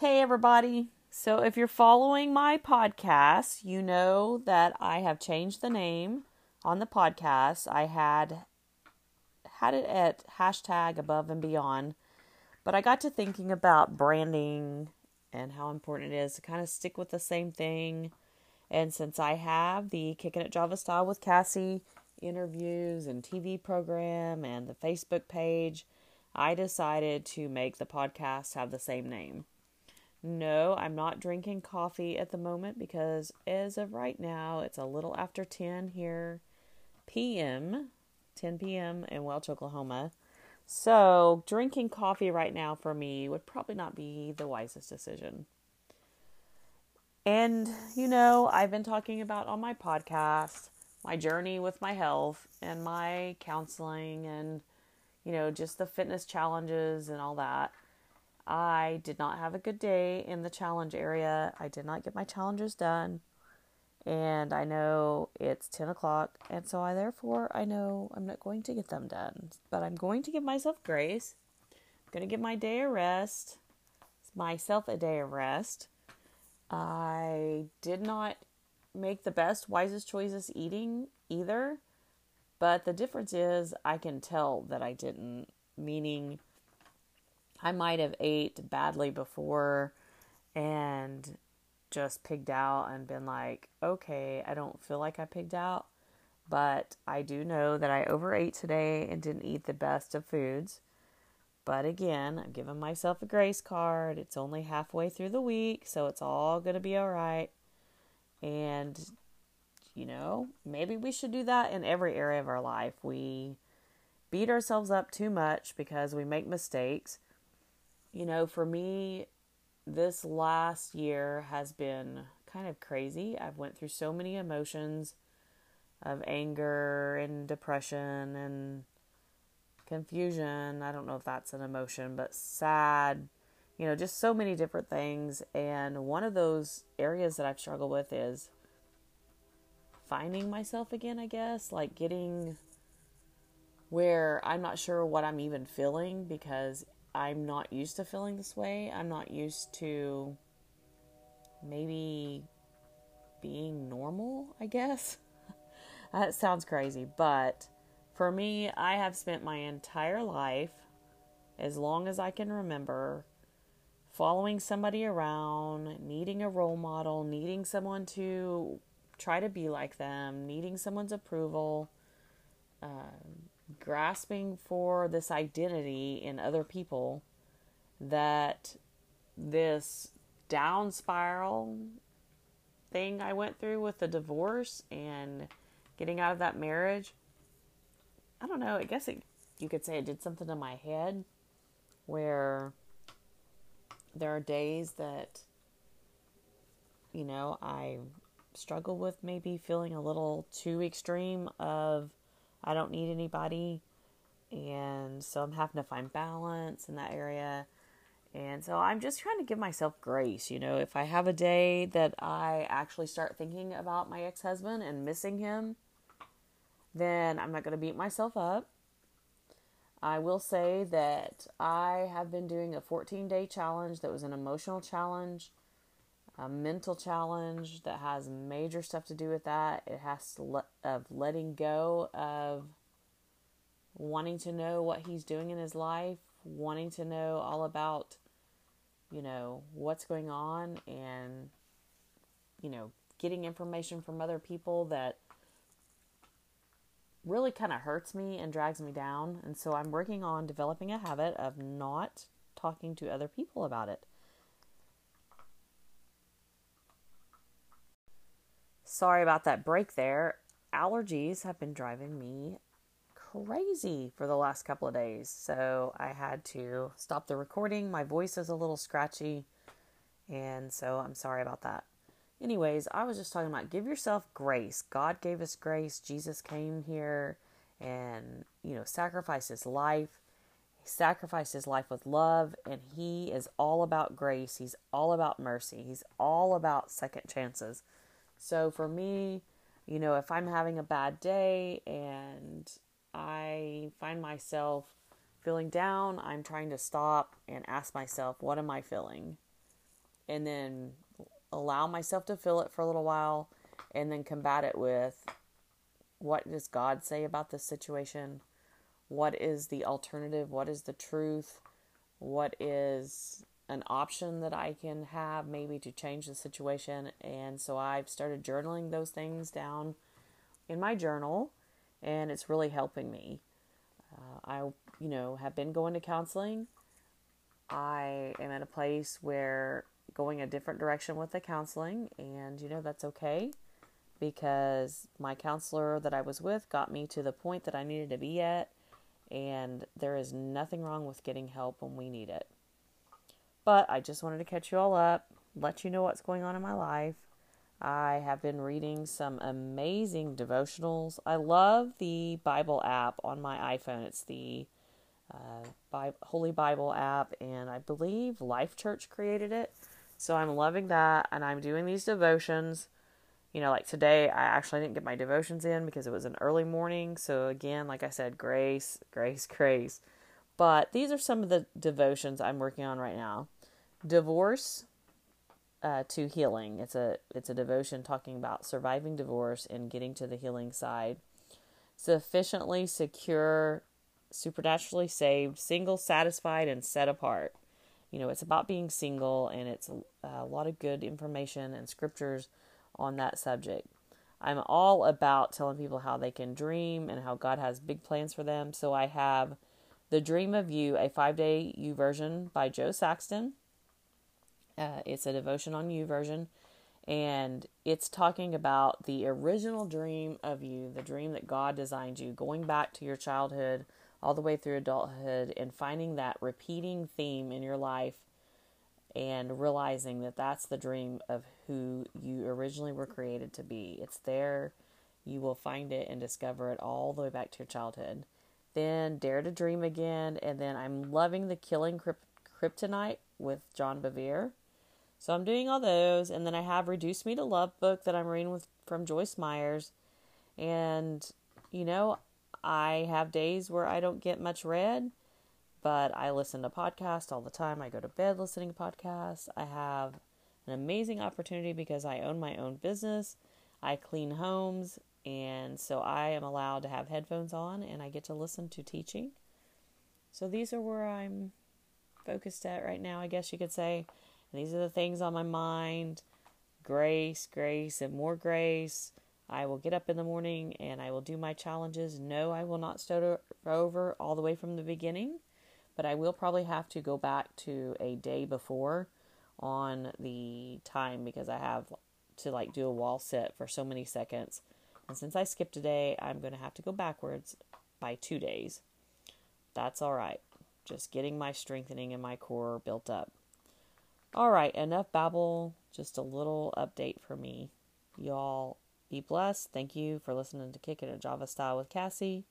Hey, everybody. So, if you're following my podcast, you know that I have changed the name on the podcast. I had had it at hashtag above and beyond, but I got to thinking about branding and how important it is to kind of stick with the same thing. And since I have the Kicking It Java Style with Cassie interviews and TV program and the Facebook page, I decided to make the podcast have the same name. No, I'm not drinking coffee at the moment because as of right now, it's a little after 10 here p.m., 10 p.m. in Welch, Oklahoma. So, drinking coffee right now for me would probably not be the wisest decision. And, you know, I've been talking about on my podcast my journey with my health and my counseling and, you know, just the fitness challenges and all that. I did not have a good day in the challenge area. I did not get my challenges done. And I know it's 10 o'clock, and so I therefore I know I'm not going to get them done. But I'm going to give myself grace. I'm going to give my day a rest, myself a day of rest. I did not make the best, wisest choices eating either, but the difference is I can tell that I didn't, meaning I might have ate badly before and just pigged out and been like, okay, I don't feel like I pigged out, but I do know that I overate today and didn't eat the best of foods. But again, I'm giving myself a grace card. It's only halfway through the week, so it's all going to be all right. And, you know, maybe we should do that in every area of our life. We beat ourselves up too much because we make mistakes you know, for me, this last year has been kind of crazy. I've went through so many emotions of anger and depression and confusion. I don't know if that's an emotion, but sad, you know, just so many different things. And one of those areas that I've struggled with is finding myself again, I guess, like getting where I'm not sure what I'm even feeling because I'm not used to feeling this way. I'm not used to maybe being normal, I guess. that sounds crazy, but for me, I have spent my entire life, as long as I can remember, following somebody around, needing a role model, needing someone to try to be like them, needing someone's approval. Um, grasping for this identity in other people that this down spiral thing I went through with the divorce and getting out of that marriage, I don't know, I guess it, you could say it did something to my head where there are days that, you know, I struggle with maybe feeling a little too extreme of I don't need anybody. And so I'm having to find balance in that area. And so I'm just trying to give myself grace. You know, if I have a day that I actually start thinking about my ex husband and missing him, then I'm not going to beat myself up. I will say that I have been doing a 14 day challenge that was an emotional challenge a mental challenge that has major stuff to do with that. It has to of letting go of wanting to know what he's doing in his life, wanting to know all about, you know, what's going on, and you know, getting information from other people that really kind of hurts me and drags me down. And so I'm working on developing a habit of not talking to other people about it. Sorry about that break there. Allergies have been driving me crazy for the last couple of days. So I had to stop the recording. My voice is a little scratchy. And so I'm sorry about that. Anyways, I was just talking about give yourself grace. God gave us grace. Jesus came here and, you know, sacrificed his life. He sacrificed his life with love. And he is all about grace. He's all about mercy. He's all about second chances. So for me, you know, if I'm having a bad day and I find myself feeling down, I'm trying to stop and ask myself, what am I feeling? and then allow myself to feel it for a little while and then combat it with what does God say about this situation? What is the alternative? What is the truth? What is an option that I can have maybe to change the situation? And so I've started journaling those things down in my journal, and it's really helping me. Uh, I, you know, have been going to counseling. I am at a place where going a different direction with the counseling, and you know, that's okay because my counselor that I was with got me to the point that I needed to be at, and there is nothing wrong with getting help when we need it. But I just wanted to catch you all up, let you know what's going on in my life. I have been reading some amazing devotionals. I love the Bible app on my iPhone. It's the uh, Bible, Holy Bible app, and I believe Life Church created it. So I'm loving that, and I'm doing these devotions. You know, like today, I actually didn't get my devotions in because it was an early morning. So, again, like I said, grace, grace, grace. But these are some of the devotions I'm working on right now. Divorce uh, to healing. It's a it's a devotion talking about surviving divorce and getting to the healing side. Sufficiently secure, supernaturally saved, single, satisfied, and set apart you know, it's about being single and it's a, a lot of good information and scriptures on that subject. I'm all about telling people how they can dream and how God has big plans for them. So I have The Dream of You, a five day YouVersion by Jo Saxton. Uh, it's a devotion on YouVersion, and it's talking about the original dream of you, the dream that God designed you, going back to your childhood all the way through adulthood and finding that repeating theme in your life and realizing that that's the dream of who you originally were created to be. It's there. You will find it and discover it all the way back to your childhood. Then Dare to Dream Again. And then I'm loving The Killing Kryptonite with John Bevere. So I'm doing all those. And then I have Reduce Me to Love book that I'm reading with from Joyce Myers. And, you know, I have days where I don't get much read, but I listen to podcasts all the time. I go to bed listening to podcasts. I have an amazing opportunity because I own my own business. I clean homes, and so I am allowed to have headphones on and I get to listen to teaching. So these are where I'm focused at right now, I guess you could say. These are the things on my mind grace, grace, and more grace I will get up in the morning and I will do my challenges. No, I will not start over all the way from the beginning, but I will probably have to go back to a day before on the time because I have to like do a wall sit for so many seconds. And since I skipped a day, I'm going to have to go backwards by two days. That's all right. Just getting my strengthening and my core built up. All right, enough babble. Just a little update for me. Y'all be blessed. Thank you for listening to Kick It at Java Style with Cassie.